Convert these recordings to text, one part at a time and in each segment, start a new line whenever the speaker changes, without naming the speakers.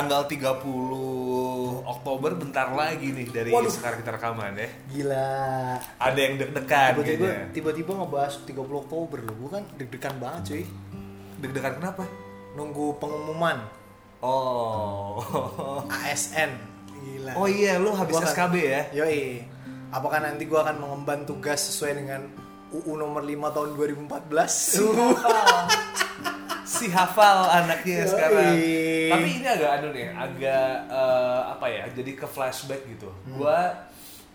tanggal 30 Oktober bentar lagi nih dari
Waduh.
sekarang kita rekaman ya.
Gila.
Ada yang deg-degan
Tiba-tiba
kayaknya.
tiba-tiba ngebahas 30 Oktober loh. Gue kan deg-degan banget cuy.
Deg-degan kenapa?
Nunggu pengumuman
Oh.
ASN. Gila.
Oh iya, lu habis
Gua kan-
SKB ya?
Yoi. Apakah nanti gue akan mengemban tugas sesuai dengan UU nomor 5 tahun 2014?
si hafal anaknya
Yoi.
sekarang. Tapi ini agak anu nih, agak eh, apa ya? Jadi ke flashback gitu. Gua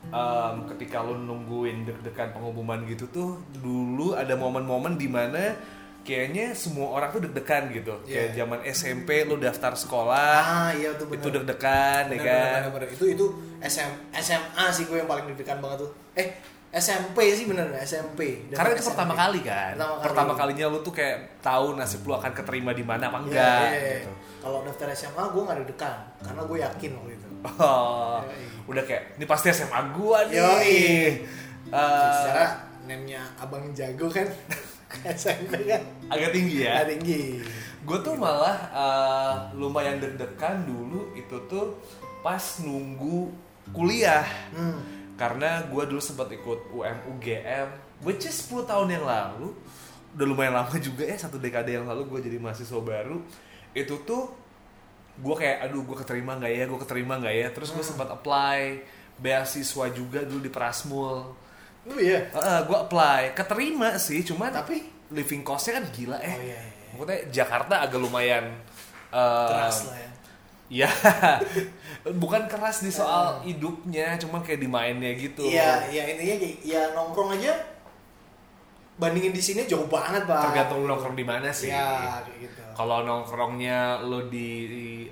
em, ketika lu nungguin deg-degan pengumuman gitu tuh dulu ada momen-momen di mana kayaknya semua orang tuh deg-degan gitu. Kayak
Iya.
zaman SMP lu daftar sekolah,
ah iya tuh bener.
itu deg-degan ya kan.
bener, bener, bener. Itu itu SM, SMA sih gue yang paling deg-degan banget tuh. Eh SMP sih bener SMP.
Karena itu
SMP.
pertama kali kan.
Pertama kali.
Pertama kalinya lu tuh kayak tahu nasib lu akan keterima di mana apa
Iya,
enggak
iya, iya.
gitu.
Kalau daftar SMA gue gak deg-degan karena gue yakin waktu itu.
Oh,
Yoi.
udah kayak ini pasti SMA gua nih.
Yoi.
Eh,
Secara name-nya Abang Jago kan SMP kan
agak tinggi ya.
Nggak tinggi.
Gue tuh malah eh, lumayan deg-degan dulu itu tuh pas nunggu kuliah.
Hmm.
Karena gue dulu sempat ikut UM UGM, which is 10 tahun yang lalu. Udah lumayan lama juga ya, satu dekade yang lalu gue jadi mahasiswa baru. Itu tuh gue kayak, aduh gue keterima nggak ya, gue keterima nggak ya. Terus gue sempat apply beasiswa juga dulu di Prasmul.
Oh iya.
gue apply, keterima sih, cuman
Tapi
living costnya kan gila eh.
Oh iya, iya, iya.
Maksudnya Jakarta agak lumayan eh,
keras lah ya.
Ya, bukan keras di soal hidupnya, cuma kayak di mainnya gitu.
Iya, ya intinya kayak- ya nongkrong aja bandingin di sini jauh banget, Pak.
Tergantung nongkrong di mana sih.
Ya, kayak gitu.
Kalau nongkrongnya lo di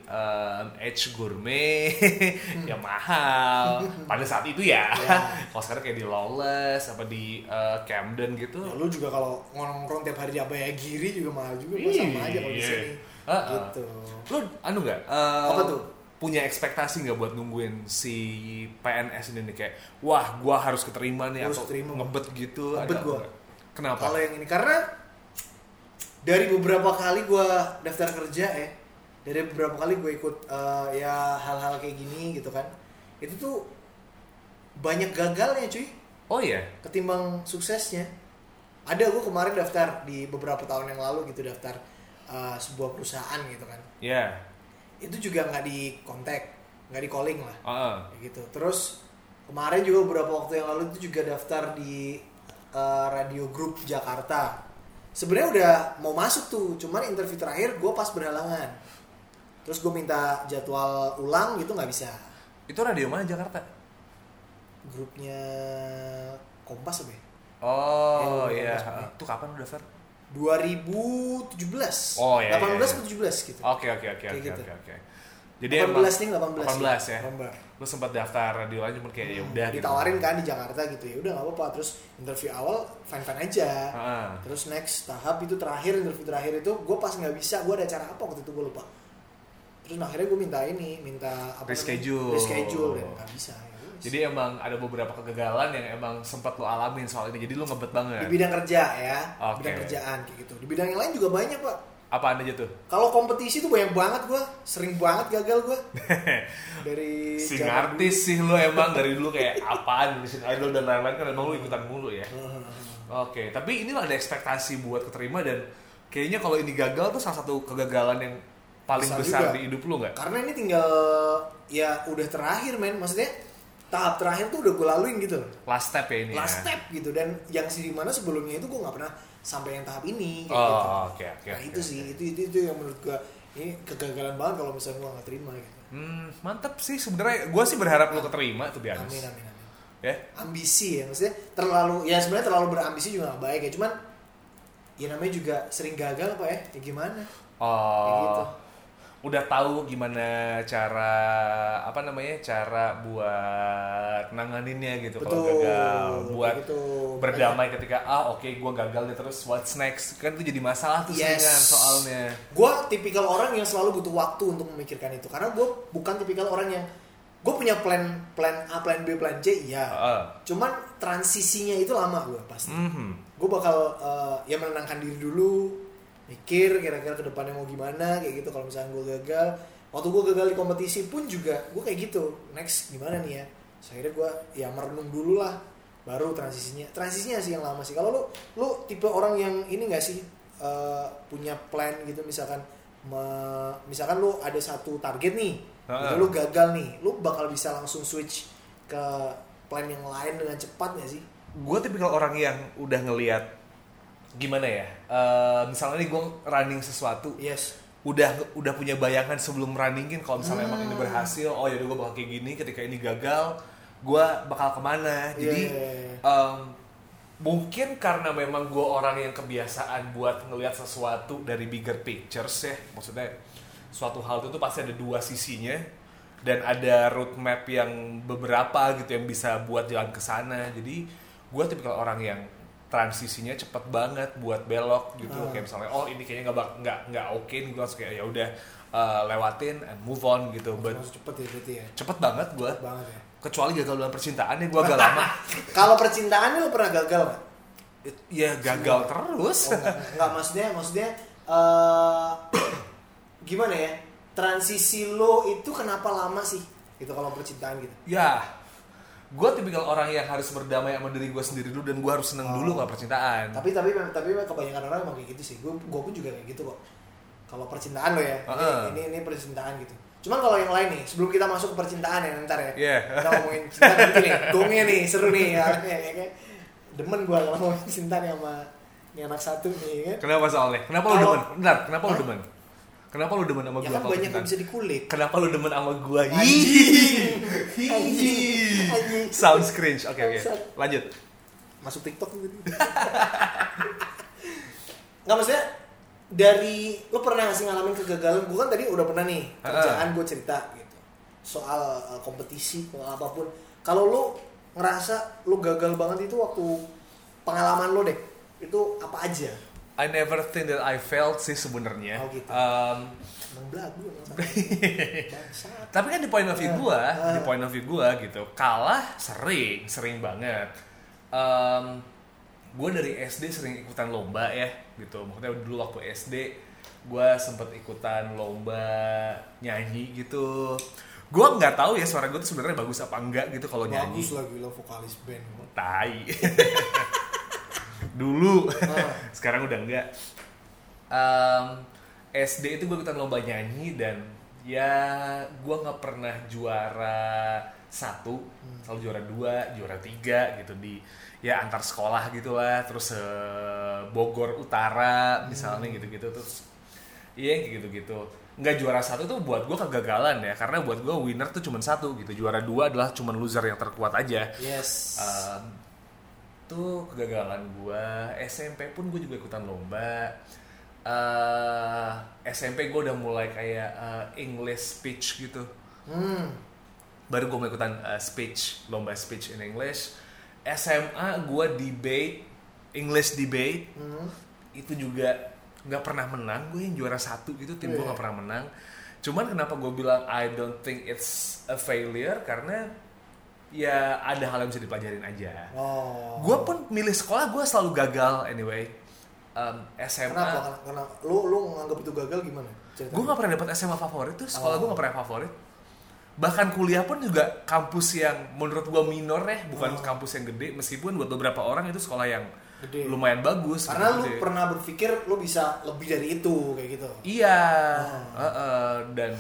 um, Edge Gourmet, ya mahal. Pada saat itu ya.
Ya.
Kalau sekarang kayak di Lawless, apa di uh, Camden gitu.
Ya, lu juga kalau nongkrong tiap hari di Abayagiri juga mahal juga, Gua sama aja kalau di
Iya.
sini.
Heeh.
Gitu.
Lo anu nggak? uh,
Apa tuh?
Punya ekspektasi nggak buat nungguin si PNS ini nih kayak, wah, gua harus keterima nih
Harus
atau
keterima.
ngebet gitu?
Ngebet
ada
gua.
Kenapa?
Kalau yang ini karena dari beberapa kali gua daftar kerja ya, dari beberapa kali gue ikut eh, ya hal-hal kayak gini gitu kan, itu tuh banyak gagalnya cuy,
Oh iya.
ketimbang suksesnya. Ada gue kemarin daftar di beberapa tahun yang lalu gitu daftar eh, sebuah perusahaan gitu kan,
Ya.
Itu juga nggak di kontak, nggak di calling lah.
Heeh.
Kayak gitu. Terus kemarin juga beberapa waktu yang lalu itu juga daftar di uh, radio grup Jakarta. Sebenarnya udah mau masuk tuh, cuman interview terakhir gue pas berhalangan. Terus gue minta jadwal ulang gitu nggak bisa.
Itu radio mana Jakarta?
Grupnya Kompas apa ya?
Oh
Iya,
iya. Itu kapan lu daftar?
2017.
Oh, iya,
18
iya, iya.
atau 17 gitu.
Oke oke oke oke
gitu.
oke oke. Jadi
18
emang
nih 18.
18 ya.
November.
Lu sempat daftar radio lain cuma kayak ya udah gitu.
ditawarin kan di Jakarta gitu ya udah nggak apa-apa terus interview awal fine fine aja
Heeh.
terus next tahap itu terakhir interview terakhir itu gue pas nggak bisa gue ada acara apa waktu itu gue lupa terus akhirnya gue minta ini minta apa namanya?
Reschedule.
reschedule dan nggak bisa ya.
Jadi emang ada beberapa kegagalan yang emang sempat lu alamin soal ini. Jadi lu ngebet banget.
di bidang kerja ya
Oke.
bidang kerjaan kayak gitu di bidang yang lain juga banyak pak
Apaan aja tuh?
kalau kompetisi tuh banyak banget gue sering banget gagal gue dari
si
zaman
artis sih lu emang dari dulu kayak apaan Indonesian Idol dan lain-lain kan emang lu ikutan mulu ya.
dulu.
Oke, tapi ini ada ekspektasi buat keterima dan kayaknya kalau ini gagal tuh salah satu kegagalan yang paling
Besar
besar,
juga.
di hidup lu nggak?
karena ini tinggal ya udah terakhir men maksudnya tahap terakhir tuh udah gue laluin gitu loh
Last step ya ini
last
ya.
step gitu dan yang sih di mana sebelumnya itu gue nggak pernah sampai yang tahap ini kayak
Oh,
gitu.
oke oke.
nah
oke,
itu
oke.
sih itu, itu itu yang menurut gue ini kegagalan banget kalau misalnya gue nggak terima gitu
Hmm, mantep sih sebenarnya. Gue sih berharap lu keterima tuh biasa.
amin amin amin
Ya.
ambisi ya maksudnya terlalu ya sebenarnya terlalu berambisi juga nggak baik ya cuman ya namanya juga sering gagal pak ya ya gimana
Oh.
Kayak gitu.
Udah tahu gimana cara apa namanya cara buat nanganinnya gitu kalau gagal, buat
Kayak gitu.
berdamai ketika ah oke gue gagal nih terus what's next kan itu jadi masalah tuh
Yes.
seringan soalnya.
gue tipikal orang yang selalu butuh waktu untuk memikirkan itu karena gue bukan tipikal orang yang gue punya plan plan A plan B plan C iya
Heeh.
cuman transisinya itu lama gue pasti
Mhm.
gue bakal eh, ya menenangkan diri dulu mikir kira-kira ke depannya mau gimana kayak gitu. Kalau misalnya gue gagal waktu gue gagal di kompetisi pun juga gue kayak gitu. Next gimana nih ya? So, akhirnya gue ya merenung dulu lah baru transisinya. Transisinya sih yang lama sih. Kalau lu lu tipe orang yang ini gak sih eh, punya plan gitu misalkan me- misalkan lu ada satu target nih gitu, lu gagal nih lu bakal bisa langsung switch ke plan yang lain dengan cepat gak sih?
Gue tipikal orang yang udah ngelihat gimana ya eh, misalnya nih gue running sesuatu
yes
udah udah punya bayangan sebelum runningin kalau misalnya emang
Hmm.
ini berhasil oh ya gue bakal kayak gini ketika ini gagal gue bakal ke mana
Iya,
jadi
iya, iya.
em, mungkin karena memang gue orang yang kebiasaan buat ngelihat sesuatu dari bigger pictures ya maksudnya suatu hal itu tuh pasti ada dua sisinya dan ada roadmap yang beberapa gitu yang bisa buat jalan ke sana jadi gue tipikal orang yang transisinya cepet banget buat belok gitu.
Ah.
kayak misalnya oh ini kayaknya nggak nggak nggak oke nih gue langsung kayak ya udah uh, lewatin and move on gitu. But
cepet ya berarti ya?
cepet banget gue
Cepet banget ya?
Kecuali gagal dalam percintaan ya gue agak lama.
Kalau percintaan lu pernah gagal nggak?
Ya gagal terus.
Oh, enggak, enggak, maksudnya maksudnya eh gimana ya? Transisi lo itu kenapa lama sih? Gitu kalau percintaan gitu.
ya gue tipikal orang yang harus berdamai sama diri gue sendiri dulu dan gue harus seneng dulu
Oh.
kalau percintaan
Tapi tapi tapi kebanyakan orang emang kayak gitu sih. Gue gue pun juga kayak gitu kok. Kalau percintaan lo ya, ini,
Heeh.
ini ini percintaan gitu. Cuman kalau yang lain nih, sebelum kita masuk ke percintaan ya ntar ya.
Iya.
Kita ngomongin cinta nanti nih, gongnya nih seru nih ya. ya, ya, ya. Demen gue kalau ngomongin cinta nih sama ini anak satu nih ya.
kenapa soalnya kenapa
Kalau-
demen bentar kenapa
Hah?
demen kenapa lu demen sama
Ya
gue
kan
kalau
banyak yang bisa dikulik.
kenapa lu demen sama gue
Anjing. Anjing. Anjing.
sounds cringe oke oke
Bangsat.
lanjut
masuk TikTok gitu. Nggak maksudnya dari lo pernah nggak sih ngalamin kegagalan? Gue kan tadi udah pernah nih kerjaan gue cerita gitu soal uh, kompetisi soal apa pun. Kalau lo ngerasa lo gagal banget itu waktu pengalaman lo deh itu apa aja?
I never think that I failed sih sebenarnya
Oh, gitu. Emang belagu sama. Bangsat.
tapi kan di point of view gue
eh.
di point of view gue gitu kalah sering sering banget Em, gue dari SD sering ikutan lomba ya gitu maksudnya dulu waktu SD gue sempet ikutan lomba nyanyi gitu gue nggak tahu ya suara gue tuh sebenarnya bagus apa enggak gitu kalau nyanyi
Bagus lagi lo vokalis band.
tai dulu.
Ah.
sekarang udah enggak. Em, SD itu gue ikutan lomba nyanyi dan ya gue nggak pernah juara satu selalu juara dua juara tiga gitu di ya antar sekolah gitu lah terus eh, Bogor Utara misalnya gitu-gitu terus iya kayak gitu-gitu. Nggak juara satu tuh buat gue kegagalan ya karena buat gue winner tuh cuma satu gitu. Juara dua adalah cuma loser yang terkuat aja.
Yes.
Um, tuh kegagalan gua. SMP pun gue juga ikutan lomba. Eh, SMP gue udah mulai kayak eh, English speech gitu.
Hmm.
baru gue mau ikutan eh, speech lomba speech in English. SMA gue debate English debate.
Hmm.
itu juga nggak pernah menang. Gue yang juara satu gitu tim gue
Iya.
nggak pernah menang. Cuman kenapa gue bilang I don't think it's a failure karena ya ada hal yang bisa dipelajarin aja
Oh.
gue pun milih sekolah gue selalu gagal anyway Um, SMA
Kenapa? Karena lu lu nganggap itu gagal gimana?
Gue nggak pernah dapat SMA favorit tuh sekolah
Oh.
gue nggak pernah favorit bahkan kuliah pun juga kampus yang menurut gue minor ya bukan
Oh.
kampus yang gede meskipun buat beberapa orang itu sekolah yang
Gede.
lumayan bagus
Karena lu
gede.
pernah berpikir lu bisa lebih dari itu kayak gitu.
Iya,
Oh.
heeh, dan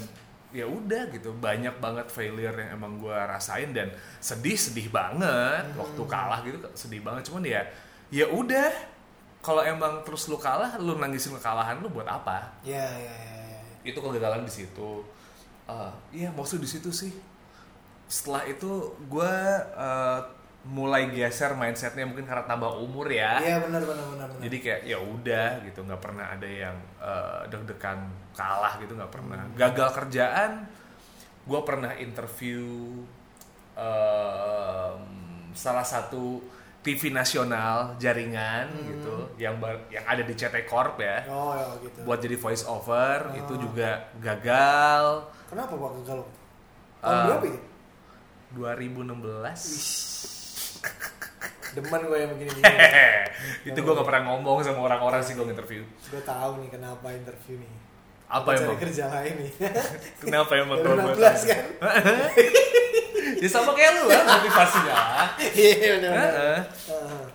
ya udah gitu banyak banget failure yang emang gue rasain dan sedih sedih banget
Hmm.
waktu kalah gitu sedih banget cuman ya ya udah kalau emang terus lu kalah lu nangisin kekalahan lu buat apa
Ya ya ya. ya.
itu kegagalan di situ Eh, iya maksud di situ sih setelah itu gue mulai geser mindsetnya mungkin karena tambah umur ya
Iya benar benar benar benar.
jadi kayak ya udah gitu nggak pernah ada yang eh, deg-degan kalah gitu nggak pernah gagal kerjaan gue pernah interview em, salah satu TV nasional jaringan gitu yang bar- yang ada di CT Corp ya
Oh ya gitu.
buat jadi voice over
Oh.
itu juga gagal
Kenapa Pak gagal? Tahun
Eh,
berapa itu?
2016
Demen gue yang begini begini.
itu gue gak pernah ngomong sama orang-orang sih gue interview
gue tahu nih kenapa interview nih.
Apa
Cari
emang?
kerja lain nih.
Kenapa emang buat
16 kan?
ya sama kayak lu lah motivasinya.
Iya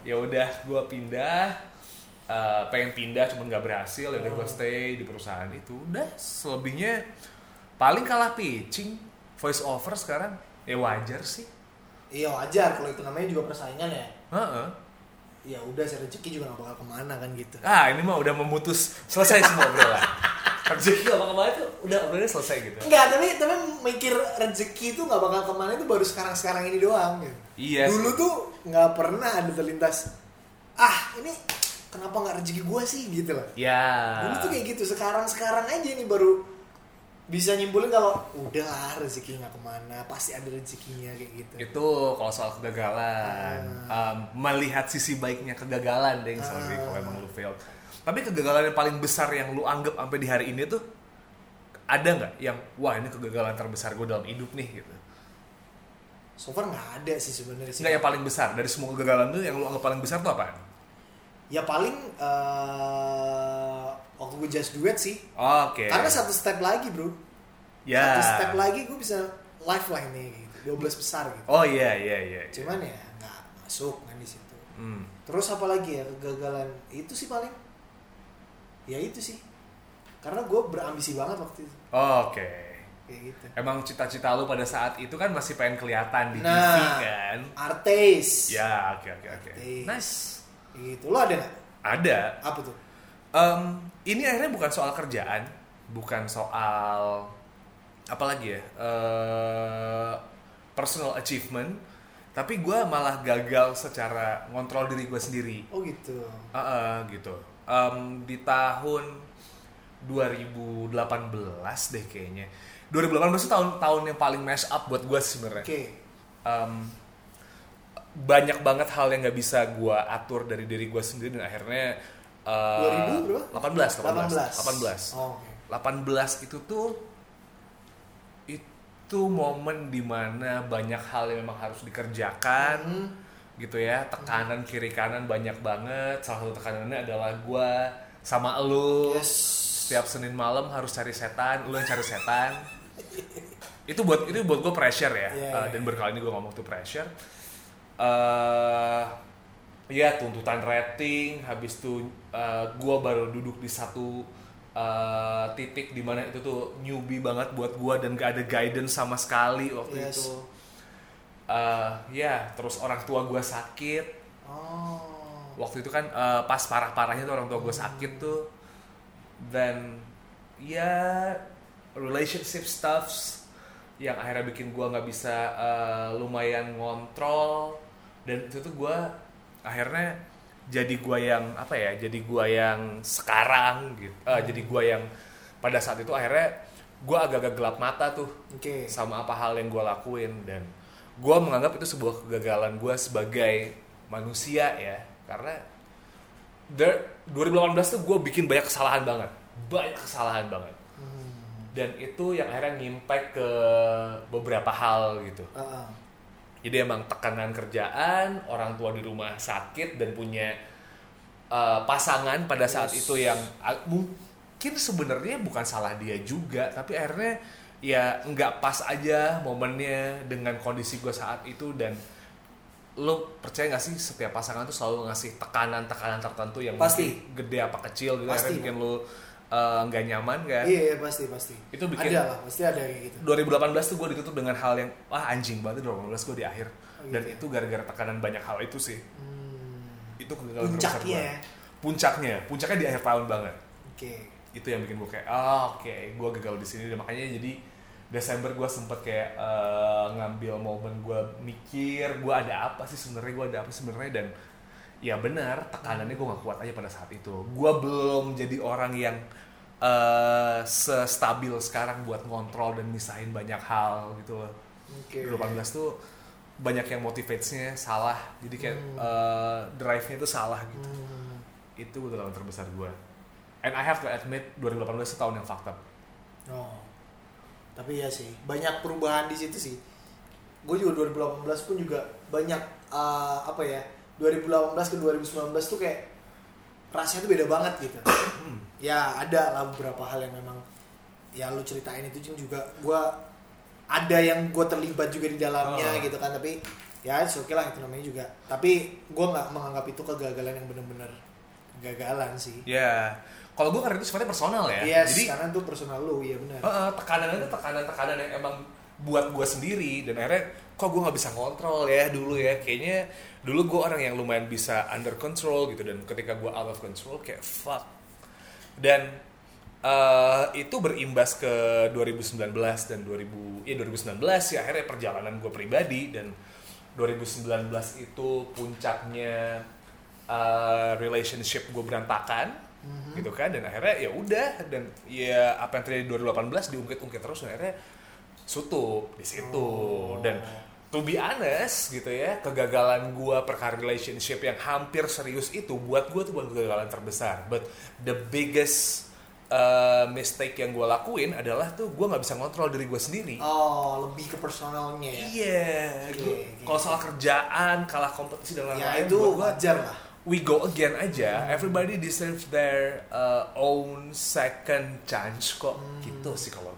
ya udah gue pindah eh, pengen pindah cuman nggak berhasil ya udah gue stay di perusahaan itu udah selebihnya paling kalah pitching voice over sekarang ya wajar sih
Iya wajar kalau itu namanya juga persaingan ya.
Heeh.
Ya udah sih rezeki juga gak bakal ke mana kan gitu.
ah ini mah udah memutus selesai semua obrolan rezeki apa ke mana tuh udah obrolannya selesai gitu
Enggak, tapi tapi mikir rezeki itu nggak bakal ke mana itu baru sekarang-sekarang ini doang gitu.
Iya
Dulu tuh nggak pernah ada terlintas ah ini kenapa nggak rezeki gua sih gitu loh.
ya
Dulu tuh kayak gitu. Sekarang-sekarang aja nih baru bisa nyimpulin kalau udah lah rezeki nggak ke mana pasti ada rezekinya kayak gitu.
itu kalau soal kegagalan um, melihat sisi baiknya kegagalan deh sorry
Ah.
kalau emang lu fail tapi kegagalan yang paling besar yang lu anggap sampai di hari ini tuh ada nggak yang wah ini kegagalan terbesar gue dalam hidup nih gitu
So far nggak ada sih sebenarnya sih.
nggak yang paling besar dari semua kegagalan tuh yang lu anggap paling besar tuh apa
Ya paling eh, waktu gue just duet sih.
oke
Karena satu step lagi bro.
ya
Satu step lagi gue bisa live lah ini gitu. 12 besar gitu.
oh iya iya iya iya.
Cuman ya nggak masuk kan di situ.
Hmm.
Terus apa lagi ya kegagalan itu sih paling. Ya itu sih. Karena gue berambisi banget waktu itu.
oke
Kayak gitu.
emang cita-cita lu pada saat itu kan masih pengen kelihatan di TV
Nah.
kan
Artis.
ya oke oke oke
Artis.
nice
gitu. Lo ada nggak?
ada
Apa tuh?
Em, ini akhirnya bukan soal kerjaan, bukan soal apa lagi ya, eh, personal achievement, tapi gue malah gagal secara ngontrol diri gue sendiri,
Oh gitu.
Ah, ah, gitu. Em, di tahun 2018 deh kayaknya. 2018 itu tahun tahun yang paling mash up buat gue sebenarnya
Oke.
um, banyak banget hal yang nggak bisa gue atur dari diri gue sendiri dan akhirnya uh,
2000 berapa?
18 18 18
Oh, oke.
18 itu tuh itu momen di mana banyak hal yang memang harus dikerjakan
Hmm.
gitu ya tekanan kiri kanan banyak banget salah satu tekanannya adalah gue sama elu
Yes.
setiap Senin malam harus cari setan, lu yang cari setan. itu buat itu buat gue pressure ya, Uh,
iya.
dan berkali ini gue ngomong tuh pressure. eh ya tuntutan rating, habis itu gue baru duduk di satu eh, titik di mana itu tuh newbie banget buat gue dan gak ada guidance sama sekali waktu
Yes.
itu. Eh, ya terus orang tua gue sakit,
Oh.
waktu itu kan eh, pas parah-parahnya tuh orang tua gue sakit tuh dan ya relationship stuffs yang akhirnya bikin gue nggak bisa eh, lumayan ngontrol dan itu tuh gue akhirnya jadi gue yang apa ya jadi gue yang sekarang gitu. Eh, jadi gue yang pada saat itu akhirnya gue agak-agak gelap mata tuh
Oke.
sama apa hal yang gue lakuin. Dan gue menganggap itu sebuah kegagalan gue sebagai manusia ya. Karena der- 2018 tuh gue bikin banyak kesalahan banget. Banyak kesalahan banget.
Hmm.
dan itu yang akhirnya ngimpact ke beberapa hal gitu.
Ah, ah.
Jadi emang tekanan kerjaan orang tua di rumah sakit dan punya uh, pasangan pada saat
Yes.
itu yang uh, mungkin sebenarnya bukan salah dia juga tapi akhirnya ya nggak pas aja momennya dengan kondisi gue saat itu dan lo percaya gak sih setiap pasangan tuh selalu ngasih tekanan-tekanan tertentu yang
Pasti.
gede apa kecil gitu
Pasti.
akhirnya bikin lo uh, nggak nyaman kan
Iya, iya, pasti pasti.
Itu bikin-
ada lah, pasti ada kayak gitu.
2018 tuh gue ditutup dengan hal yang wah anjing banget 2018 gue di akhir
Oh,
dan
gitu ya?
itu gara-gara tekanan banyak hal itu sih
Hmm.
itu kegagalan terbesar
Puncaknya
gua.
ya.
puncaknya puncaknya di akhir tahun banget
Oke.
itu yang bikin gue kayak ah oke gue gagal di sini dan makanya jadi Desember gue sempet kayak eh, ngambil momen gue mikir gue ada apa sih sebenarnya gue ada apa sebenarnya dan ya benar tekanannya gue gak kuat aja pada saat itu gue belum jadi orang yang eh sestabil sekarang buat ngontrol dan misahin banyak hal gitu loh
Oke.
2018 tuh banyak yang motivasinya salah jadi kayak
Hmm.
eh, drive-nya tuh salah gitu
Hmm.
itu kegagalan terbesar gue and I have to admit 2018 itu tahun yang fucked up
Oh. Tapi ya sih, banyak perubahan di situ sih. Gue juga 2018 pun juga banyak uh, apa ya? 2018 ke 2019 tuh kayak rasanya tuh beda banget gitu. ya ada lah beberapa hal yang memang ya lu ceritain itu juga gue ada yang gue terlibat juga di dalamnya
Oh.
gitu kan tapi ya oke lah itu namanya juga tapi gue nggak menganggap itu kegagalan yang bener-bener kegagalan sih
Ya, kalau gue karena itu sifatnya personal ya.
yes
Jadi
karena itu personal lu iya benar
Heeh, tekanan itu tekanan-tekanan yang emang buat gue sendiri dan akhirnya kok gue nggak bisa kontrol ya dulu ya. Kayaknya dulu gue orang yang lumayan bisa under control gitu dan ketika gue out of control kayak fuck. Dan eh, itu berimbas ke 2019 dan 2000 ya 2019 ya akhirnya perjalanan gue pribadi dan 2019 itu puncaknya eh, relationship gue berantakan gitu kan. Dan akhirnya ya udah dan ya apa yang terjadi di 2018 diungkit-ungkit terus dan akhirnya sutup di situ
Oh.
dan to be honest gitu ya kegagalan gua perkara relationship yang hampir serius itu buat gua tuh bukan kegagalan terbesar but the biggest uh, mistake yang gua lakuin adalah tuh gua nggak bisa ngontrol diri gua sendiri
oh lebih ke personalnya ya
iya
Oke,
gua-
oke.
kalau soal kerjaan kalah kompetisi dan
ya
lain-lain
itu
buat gua
wajar lah
we go again aja. Everybody deserves their uh, own second chance kok.
Hmm.
Gitu sih kalau.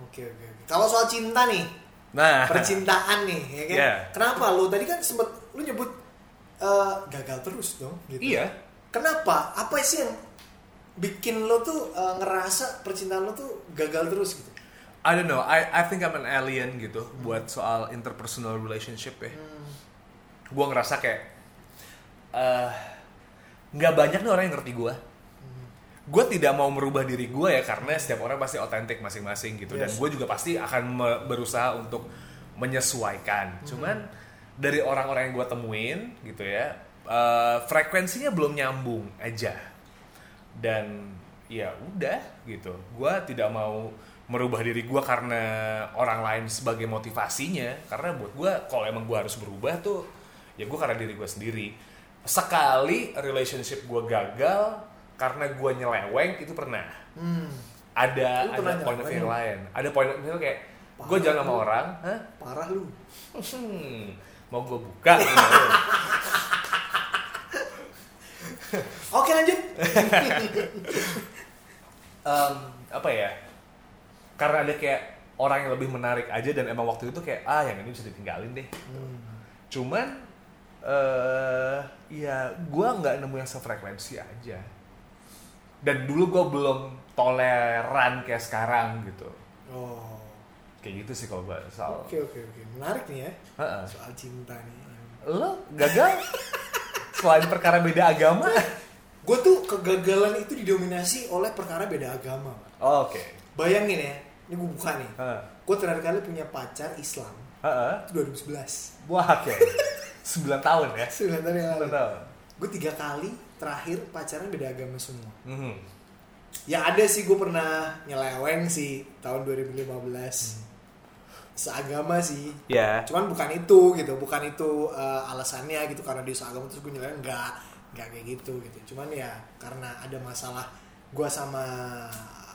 Oke oke oke kalau soal cinta nih
Nah,
percintaan nih ya kan
Yeah.
kenapa lu tadi kan sempet lu nyebut eh, gagal terus dong gitu
iya.
kenapa apa sih yang bikin lo tuh eh, ngerasa percintaan lo tuh gagal terus gitu
I don't know. I I think I'm an alien gitu buat soal interpersonal relationship ya.
Hmm.
Gua ngerasa kayak eh nggak banyak nih orang yang ngerti gua. Gue tidak mau merubah diri gue ya karena setiap orang pasti otentik masing-masing gitu dan
Yes.
gue juga pasti akan berusaha untuk menyesuaikan. Cuman dari orang-orang yang gue temuin gitu ya eh, frekuensinya belum nyambung aja dan ya udah gitu. Gue tidak mau merubah diri gue karena orang lain sebagai motivasinya karena buat gue kalau emang gue harus berubah tuh ya gue karena diri gue sendiri sekali relationship gue gagal karena gue nyeleweng itu pernah.
Hmm.
ada
Lu pernah
ada point of view yang lain. Ada point of view kayak gue jalan sama orang hah?
Parah lu.
Hmm, mau gue buka?
Oke lanjut.
Em, apa ya? Karena ada kayak orang yang lebih menarik aja dan emang waktu itu kayak ah yang ini bisa ditinggalin deh.
Hmm.
cuman eh ya gue nggak nemu yang sefrekuensi aja dan dulu gue belum toleran kayak sekarang gitu.
Oh.
Kayak gitu sih kalau gue soal
oke oke oke. Menarik nih ya.
Heeh.
soal cinta nih.
Lo gagal? Selain perkara beda agama?
Gue tuh kegagalan itu didominasi oleh perkara beda agama.
Oh, oke.
Bayangin ya ini gue buka nih.
Heeh.
gue terakhir kali punya pacar Islam.
Heeh.
itu 2011
wah oke. 9 tahun ya?
9 tahun yang
9
lalu gue tiga kali terakhir pacaran beda agama semua.
Mhm.
ya ada sih gue pernah nyeleweng sih tahun 2015 seagama sih.
Ya.
Cuman bukan itu gitu bukan itu eh, alasannya gitu karena dia seagama terus gue nyeleweng enggak enggak kayak gitu gitu. Cuman ya karena ada masalah gue sama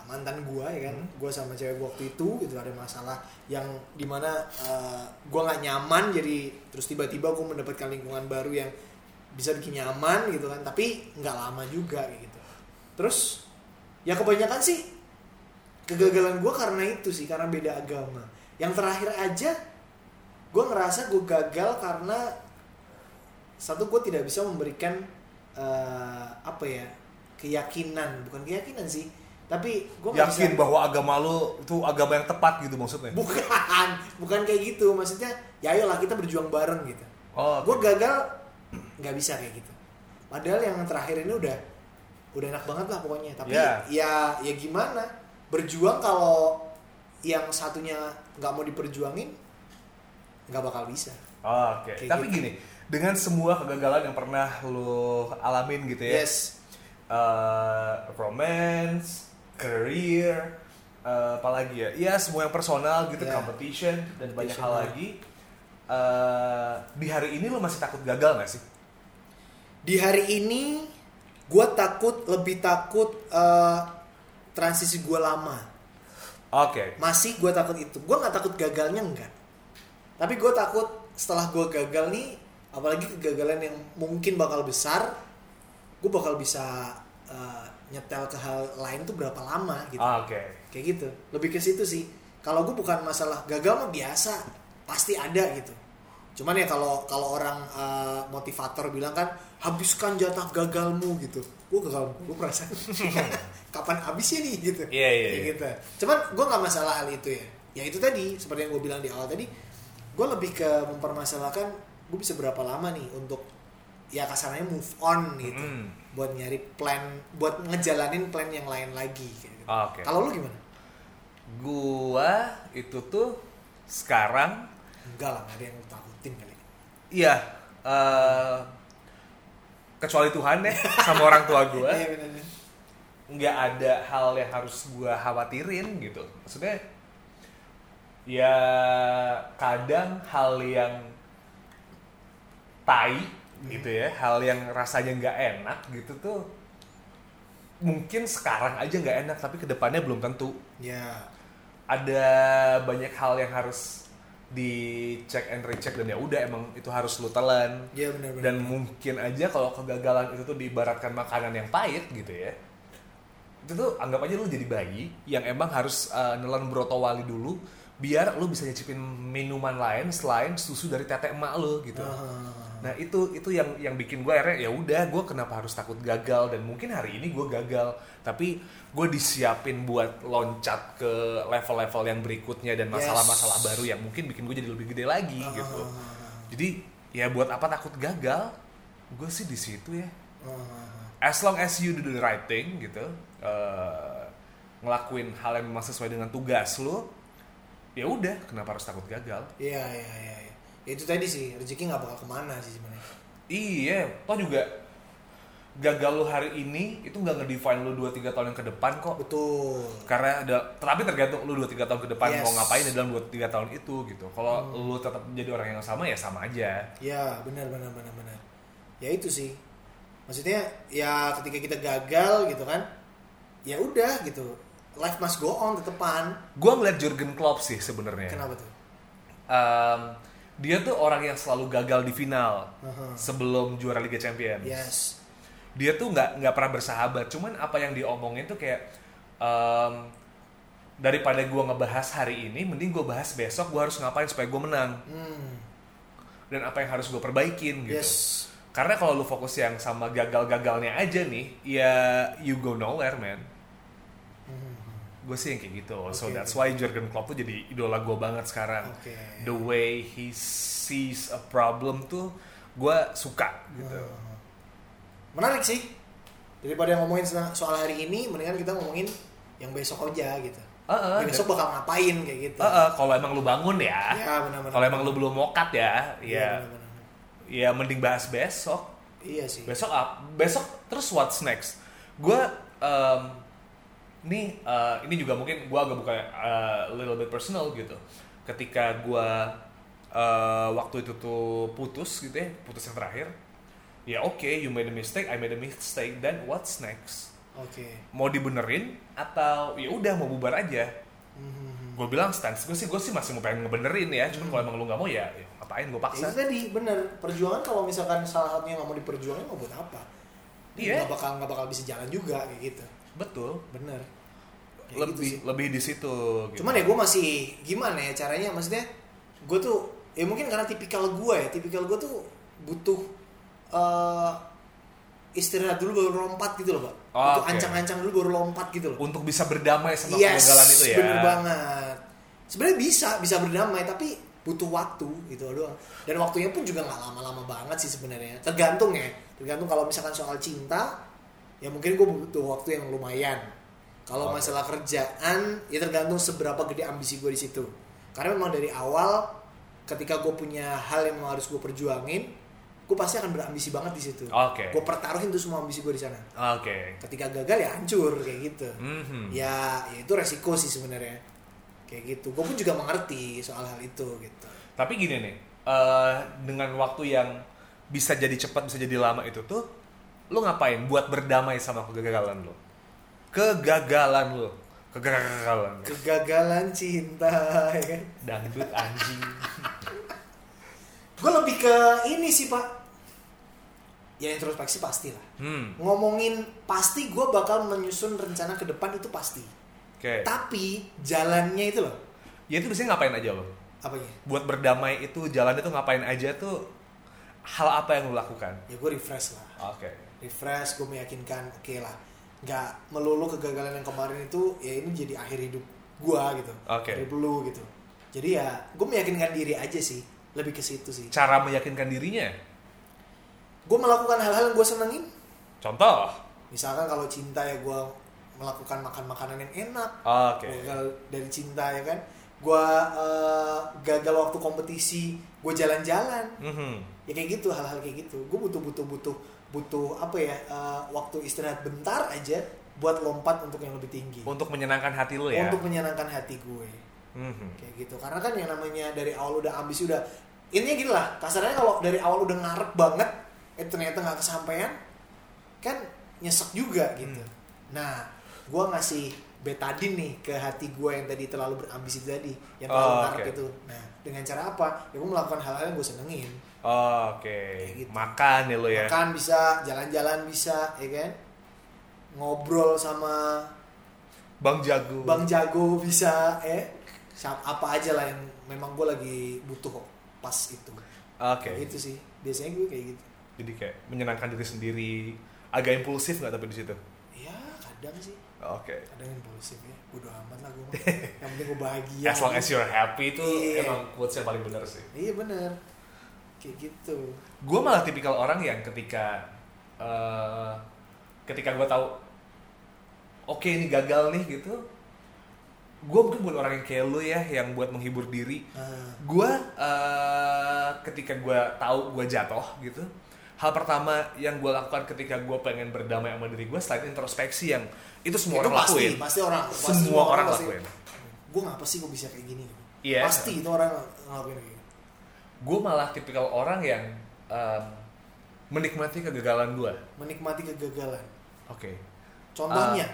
mantan gue ya kan gue sama cewek gue waktu itu gitu ada masalah yang di mana eh, gue nggak nyaman jadi terus tiba-tiba gue mendapatkan lingkungan baru yang bisa bikin nyaman gitu kan tapi nggak lama juga kayak gitu. Terus ya kebanyakan sih kegagalan gue karena itu sih karena beda agama. Yang terakhir aja gue ngerasa gue gagal karena satu gue tidak bisa memberikan eh, apa ya keyakinan. Bukan keyakinan sih tapi gue
yakin
bisa
bahwa agama lu itu agama yang tepat gitu maksudnya?
Bukan bukan kayak gitu. Maksudnya ya ayolah kita berjuang bareng gitu.
Oh
gue gagal nggak bisa kayak gitu. Padahal yang terakhir ini udah udah enak banget lah pokoknya. Tapi
Ya.
ya ya gimana? Berjuang kalau yang satunya nggak mau diperjuangin nggak bakal bisa.
Oh, oke.
Kayak
tapi
gitu.
gini dengan semua kegagalan yang pernah lu alamin gitu ya
yes.
Eh, romance career eh, apalagi ya? Ya semua yang personal gitu
Ya.
competition dan banyak hal lagi. Eh, di hari ini lu masih takut gagal gak sih
di hari ini gue takut lebih takut eh, transisi gue lama.
Oke.
Masih gue takut itu. Gue nggak takut gagalnya enggak tapi gue takut setelah gue gagal nih apalagi kegagalan yang mungkin bakal besar gue bakal bisa uh, nyetel ke hal lain tuh berapa lama gitu.
Oke.
kayak gitu. Lebih ke situ sih. Kalau gue bukan masalah gagal mah biasa. Pasti ada gitu cuman ya kalau kalau orang eh, motivator bilang kan habiskan jatah gagalmu gitu gue gagal gue perasaan kapan habisnya nih gitu
Iya, iya,
Kayak
iya.
gitu cuman gue nggak masalah hal itu ya ya itu tadi seperti yang gue bilang di awal tadi gue lebih ke mempermasalahkan gue bisa berapa lama nih untuk ya kasarnya move on gitu
Mm.
buat nyari plan buat ngejalanin plan yang lain lagi gitu.
Ah, Oke.
kalau lu gimana
Gua itu tuh sekarang
enggak lah ada yang kali
iya eh, kecuali Tuhan ya sama orang tua gua
Iya,
nggak ada hal yang harus gua khawatirin gitu. Maksudnya ya kadang hal yang tai gitu ya, hal yang rasanya nggak enak gitu tuh mungkin sekarang aja nggak enak tapi ke depannya belum tentu.
ya
ada banyak hal yang harus dicek and recheck dan ya udah emang itu harus lu telan
Iya, benar-benar.
dan mungkin aja kalau kegagalan itu tuh diibaratkan makanan yang pahit gitu ya itu tuh anggap aja lu jadi bayi yang emang harus uh, nelan broto wali dulu biar lu bisa nyicipin minuman lain selain susu dari tete emak lu gitu
Ah.
Nah itu itu yang yang bikin gue akhirnya ya udah gue kenapa harus takut gagal dan mungkin hari ini gue gagal tapi gue disiapin buat loncat ke level-level yang berikutnya dan masalah-masalah baru yang mungkin bikin gue jadi lebih gede lagi
Ah.
gitu. Jadi ya buat apa takut gagal? Gue sih di situ ya.
Ah.
As long as you do the right thing gitu, eh, ngelakuin hal yang memang sesuai dengan tugas lo, ya udah kenapa harus takut gagal?
Iya, iya, iya. Ya, itu tadi sih rezeki nggak bakal ke mana sih sebenarnya.
Iya, toh juga gagal lu hari ini itu nggak ngedefine lu 2-3 tahun yang ke depan kok.
Betul.
Karena ada, tapi tergantung lu 2-3 tahun ke depan
Yes.
mau ngapain di dalam 2-3 tahun itu gitu. Kalau lu tetap menjadi orang yang sama ya sama aja.
Ya benar benar benar benar. Ya itu sih. Maksudnya ya ketika kita gagal gitu kan, ya udah gitu. Life must go on tetepan.
Gua ngeliat Jurgen Klopp sih sebenarnya.
Kenapa tuh?
Em, dia tuh orang yang selalu gagal di final
Aha.
sebelum juara Liga Champions.
Yes.
Dia tuh nggak nggak pernah bersahabat. Cuman apa yang diomongin tuh kayak em, daripada gua ngebahas hari ini, mending gua bahas besok. Gua harus ngapain supaya gua menang.
Hmm.
dan apa yang harus gue perbaikin gitu.
Yes.
Karena kalau lu fokus yang sama gagal-gagalnya aja nih, ya you go nowhere man. Gue sih yang kayak gitu. so
Oke,
that's why Jurgen Klopp tuh jadi idola gue banget sekarang.
Oke.
The way he sees a problem tuh gue suka gitu.
Hmm. Menarik sih. Daripada ngomongin soal- hari ini, mendingan kita ngomongin yang besok aja gitu.
Heeh,
Ya, besok bakal ngapain kayak gitu.
Heeh, kalau emang lu bangun ya,
Ya
kalau emang lu belum mokat ya,
Iya,
ya,
benar-benar.
ya mending bahas besok.
Iya sih.
besok up besok terus what's next gue em, nih eh, ini juga mungkin gue agak buka a little bit personal gitu ketika gue eh, waktu itu tuh putus gitu ya putus yang terakhir ya oke you made a mistake I made a mistake then what's next
Oke.
mau dibenerin atau ya udah mau bubar aja
Mhm.
gue bilang stance gue sih gue sih masih mau pengen ngebenerin ya cuman kalau emang lu nggak mau ya, ya ngapain gue
Ya,
paksa
itu tadi bener perjuangan kalau misalkan salah satunya nggak mau diperjuangin mau buat apa?
Iya.
Nggak bakal nggak bakal bisa jalan juga kayak gitu.
Betul
Bener. Kayak
lebih
gitu sih.
lebih di situ gitu.
Cuman ya gue masih gimana ya caranya? Maksudnya gue tuh ya mungkin karena tipikal gue ya, tipikal gue tuh butuh eh, istirahat dulu baru lompat gitu loh pak.
Oh,
butuh
oke.
ancang-ancang dulu baru lompat gitu loh.
untuk bisa berdamai sama
yes,
kegagalan itu ya.
bener banget. Sebenarnya bisa, bisa berdamai, tapi butuh waktu gitu doang. Dan waktunya pun juga nggak lama-lama banget sih sebenarnya. Tergantung ya, tergantung kalau misalkan soal cinta, ya mungkin gue butuh waktu yang lumayan. Kalau
Oke.
masalah kerjaan, ya tergantung seberapa gede ambisi gue di situ. Karena memang dari awal, ketika gue punya hal yang memang harus gue perjuangin, gue pasti akan berambisi banget di situ.
Oke.
Gue pertaruhin tuh semua ambisi gue di sana.
Oke.
Ketika gagal ya hancur kayak gitu
Mhm.
ya, ya itu resiko sih sebenarnya kayak gitu gue pun juga mengerti soal hal itu gitu
Tapi gini nih, eh, dengan waktu yang bisa jadi cepat bisa jadi lama itu tuh, lu ngapain buat berdamai sama kegagalan lu? Kegagalan lu, kegagalan. lu.
kegagalan cinta ya kan
Dangdut anjing.
gue lebih ke ini sih pak ya introspeksi pasti lah
Hmm.
ngomongin pasti gue bakal menyusun rencana ke depan itu pasti
Oke.
tapi jalannya itu loh
Ya itu biasanya ngapain aja lo?
apanya
Buat berdamai itu jalan itu ngapain aja tuh hal apa yang lo lakukan?
ya gue refresh lah
Oke.
Refresh gue meyakinkan oke lah nggak melulu kegagalan yang kemarin itu ya ini jadi akhir hidup gue gitu
Oke.
hidup lu gitu jadi ya gue meyakinkan diri aja sih lebih ke situ sih
Cara meyakinkan dirinya?
gue melakukan hal-hal yang gue senengin
Contoh.
misalkan kalau cinta ya gue melakukan makan makanan yang enak
Oke.
gagal dari cinta ya kan gue gagal waktu kompetisi gue jalan-jalan
Mhm.
ya kayak gitu hal-hal kayak gitu gue butuh butuh butuh butuh apa ya eh, waktu istirahat bentar aja buat lompat untuk yang lebih tinggi
Untuk menyenangkan hati lo ya.
untuk menyenangkan hati gue
Mhm.
kayak gitu karena kan yang namanya dari awal udah ambisi udah intinya gini lah kasarnya kalau dari awal udah ngarep banget eh ternyata nggak kesampaian kan nyesek juga gitu
Hmm.
nah gue ngasih betadin nih ke hati gue yang tadi terlalu berambisi tadi yang terlalu
Oh,
ngarep
oke.
itu nah dengan cara apa ya gue melakukan hal-hal yang gue senengin
Oke.
Kayak gitu.
Makan ya lo ya.
makan bisa jalan-jalan bisa ya kan ngobrol sama
Bang Jago.
bang jago bisa eh apa aja lah yang memang gue lagi butuh kok pas itu
Oke.
Kayak gitu sih biasanya gue kayak gitu
Jadi kayak menyenangkan diri sendiri. Agak impulsif nggak tapi di situ?
ya kadang sih
Oke.
kadang impulsif ya bodo amat lah gue yang penting gue bahagia
As long as you're happy itu
Iya.
emang quotes yang paling benar sih.
iya bener kayak gitu
Gue malah tipikal orang yang ketika eh, ketika gue tahu oke ini gagal nih gitu, gue mungkin buat orang yang kayak lu ya yang buat menghibur diri.
nah,
Gue eh, ketika gue tahu gue jatuh gitu, hal pertama yang gue lakukan ketika gue pengen berdamai sama diri gue selain introspeksi yang itu semua
itu
orang
pasti
lakuin.
pasti orang pasti
Semua orang
pasti,
lakuin.
gue ngapa sih gue bisa kayak gini
Iya.
pasti itu orang ngelakuin kayak gitu
Gue malah tipikal orang yang em, menikmati kegagalan gue.
menikmati kegagalan
Oke.
contohnya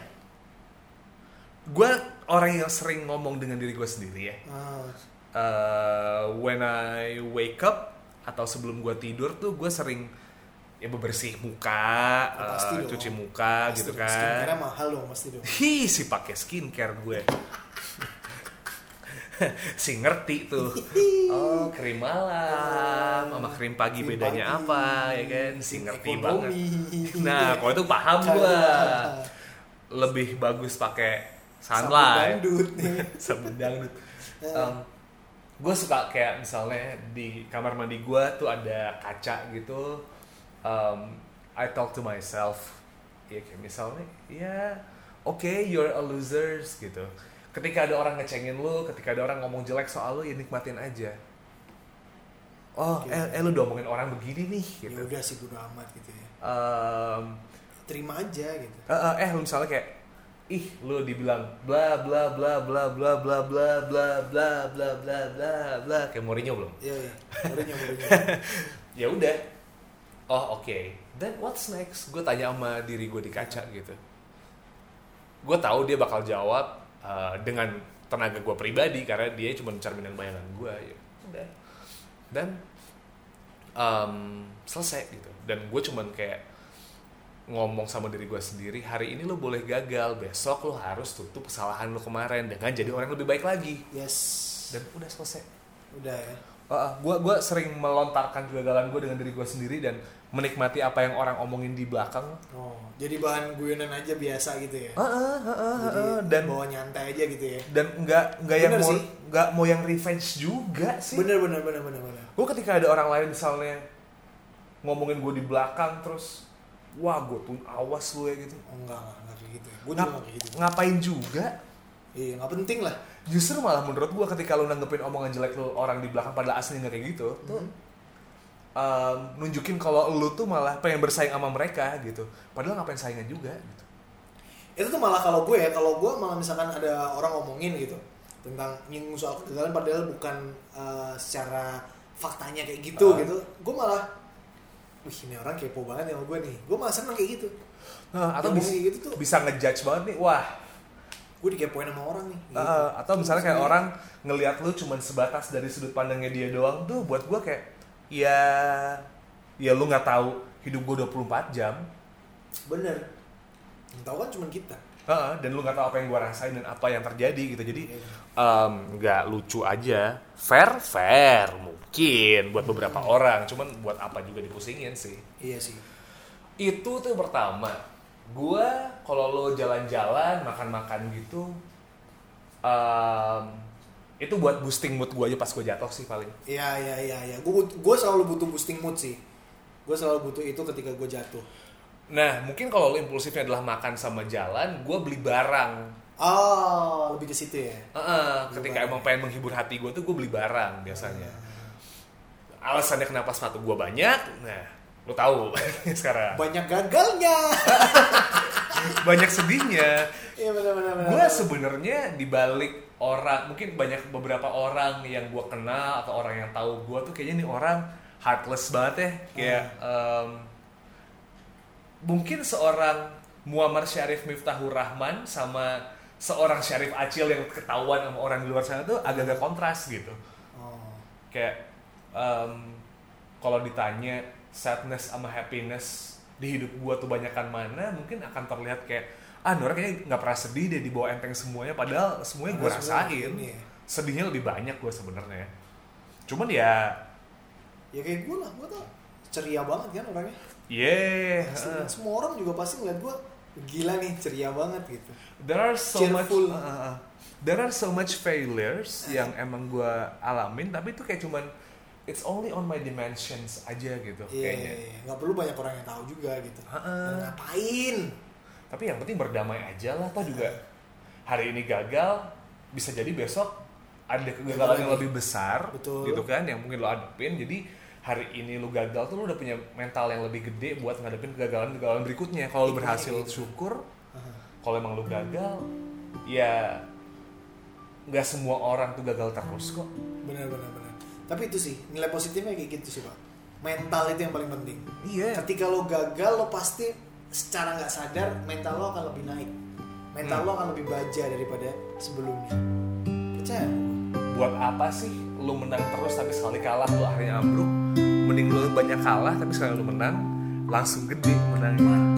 gue orang yang sering ngomong dengan diri gue sendiri ya.
Ah,
Eh, when I wake up atau sebelum gue tidur tuh gue sering ya bebersih muka,
Ya, pasti
eh,
dong.
cuci muka
pasti
gitu
dong,
kan.
mahal dong pasti dong
Hi si pakai skincare gue. si ngerti tuh. Oh krim malam sama krim pagi
Krim
bedanya
pagi,
apa ya kan? Si ngerti
ekonomi.
banget. Nah kalau itu paham gue. Lebih bagus pakai sunlight.
dangdut.
Sabun dangdut.
Eh.
gue suka kayak misalnya di kamar mandi gue tuh ada kaca gitu. Um, I talk to myself. Ya kayak misalnya, ya oke you're a losers gitu. Ketika ada orang ngecengin lu, ketika ada orang ngomong jelek soal lu, ya nikmatin aja. Oh,
Oke.
eh, eh lu udah ngomongin orang begini nih
ya
gitu.
udah sih bodo amat gitu ya
Um,
terima aja gitu
eh, eh, eh lu misalnya kayak ih lu dibilang bla bla bla bla bla bla bla bla bla bla bla bla bla kayak Mourinho belum
iya iya barunya barunya
ya udah oh oke then what's next gue tanya sama diri gue di kaca gitu gue tahu dia bakal jawab uh, dengan tenaga gue pribadi karena dia cuma cerminan bayangan gue ya. Udah. Dan um, selesai gitu. Dan gue cuman kayak ngomong sama diri gue sendiri hari ini lo boleh gagal besok lo harus tutup kesalahan lo kemarin dengan jadi orang yang lebih baik lagi.
Yes.
Dan udah selesai.
Udah ya
gue gua sering melontarkan kegagalan gue dengan diri gue sendiri dan menikmati apa yang orang omongin di belakang.
oh jadi bahan guyonan aja biasa gitu ya
Heeh, heeh,
jadi
heeh. dan
bawa nyantai aja gitu ya
dan nggak nggak yang mau nggak mau yang revenge juga sih.
bener bener bener bener bener
Gue ketika ada orang lain misalnya ngomongin gue di belakang terus wah gue tuh awas lu ya gitu.
oh enggak enggak enggak kayak gitu ya gue juga
Ngap-
kayak gitu
ngapain juga?
iya nggak penting lah
Justru malah menurut gue ketika lu nanggepin omongan jelek lu orang di belakang pada aslinya nggak kayak gitu, tuh
Hmm.
um, nunjukin kalau lu tuh malah pengen bersaing sama mereka gitu. Padahal ngapain saingan juga gitu.
itu tuh malah kalau gue ya kalau gue malah misalkan ada orang ngomongin gitu tentang nyinggung soal kegagalan padahal bukan eh, secara faktanya kayak gitu
Ah.
gitu gue malah wih ini orang kepo banget ya sama gue nih gue malah seneng kayak gitu
Nah, atau bisa,
gitu tuh
bisa ngejudge banget nih, wah.
Gue dikepoin sama orang nih. Gitu.
uh, atau misalnya kayak orang ngelihat lu cuman sebatas dari sudut pandangnya dia doang tuh buat gua kayak ya ya lu nggak tahu hidup gue 24 jam.
Bener. Yang tahu kan cuma kita.
Heeh, dan lu nggak tahu apa yang gue rasain dan apa yang terjadi gitu. Jadi
Iya.
nggak lucu aja. Fair fair mungkin buat beberapa orang cuman buat apa juga dipusingin sih.
Iya sih.
Itu tuh pertama gue kalau lo jalan-jalan makan-makan gitu em, itu buat boosting mood gue aja pas gue jatuh sih paling.
Iya iya iya iya. Gue gue selalu butuh boosting mood sih. Gue selalu butuh itu ketika gue jatuh.
Nah mungkin kalau lo impulsifnya adalah makan sama jalan gue beli barang.
Oh lebih ke situ ya?
Heeh,
Beli
ketika
barang.
emang pengen menghibur hati gue tuh gue beli barang biasanya. Alasannya kenapa sepatu gue banyak? Nah lo tahu sekarang.
Banyak gagalnya.
Banyak sedihnya.
Iya benar benar benar.
Gue sebenarnya dibalik orang mungkin banyak beberapa orang yang gue kenal atau orang yang tahu gue tuh kayaknya nih orang heartless banget ya. Kayak em, mungkin seorang Muammar Syarif Miftahur Rahman sama seorang Syarif Acil yang ketahuan sama orang di luar sana tuh agak-agak kontras gitu.
Oh.
kayak em, kalau ditanya sadness sama happiness di hidup gua tuh banyakan mana mungkin akan terlihat kayak ah Nora kayaknya nggak pernah sedih deh di bawah enteng semuanya padahal semuanya gue rasain
ya.
sedihnya lebih banyak gue sebenarnya cuman ya
ya kayak gue lah gue tuh ceria banget kan orangnya
yeah uh,
semua orang juga pasti ngeliat gue gila nih ceria banget gitu
there are so much
Cheerful.
uh, uh. there are so much failures yang emang gue alamin tapi itu kayak cuman it's only on my dimensions aja gitu
iya
kayaknya.
iya, iya. nggak perlu banyak orang yang tahu juga gitu.
Heeh.
Dan ngapain?
Tapi yang penting berdamai aja lah toh juga. Hari ini gagal bisa jadi besok ada kegagalan yang lebih besar
Betul.
gitu kan yang mungkin lo hadapin. Jadi hari ini lo gagal tuh lo udah punya mental yang lebih gede buat ngadepin kegagalan-kegagalan berikutnya. Kalau lo berhasil
gitu.
syukur kalau emang lo gagal ya nggak semua orang tuh gagal terus kok.
Benar benar tapi itu sih nilai positifnya kayak gitu sih pak. Mental itu yang paling penting.
Iya.
Ketika lo gagal lo pasti secara nggak sadar mental lo akan lebih naik. Mental
Hmm.
lo akan lebih baja daripada sebelumnya. Percaya?
Buat apa sih lu menang terus tapi sekali kalah lu akhirnya ambruk? Mending lu banyak kalah tapi sekali lu menang langsung gede menangnya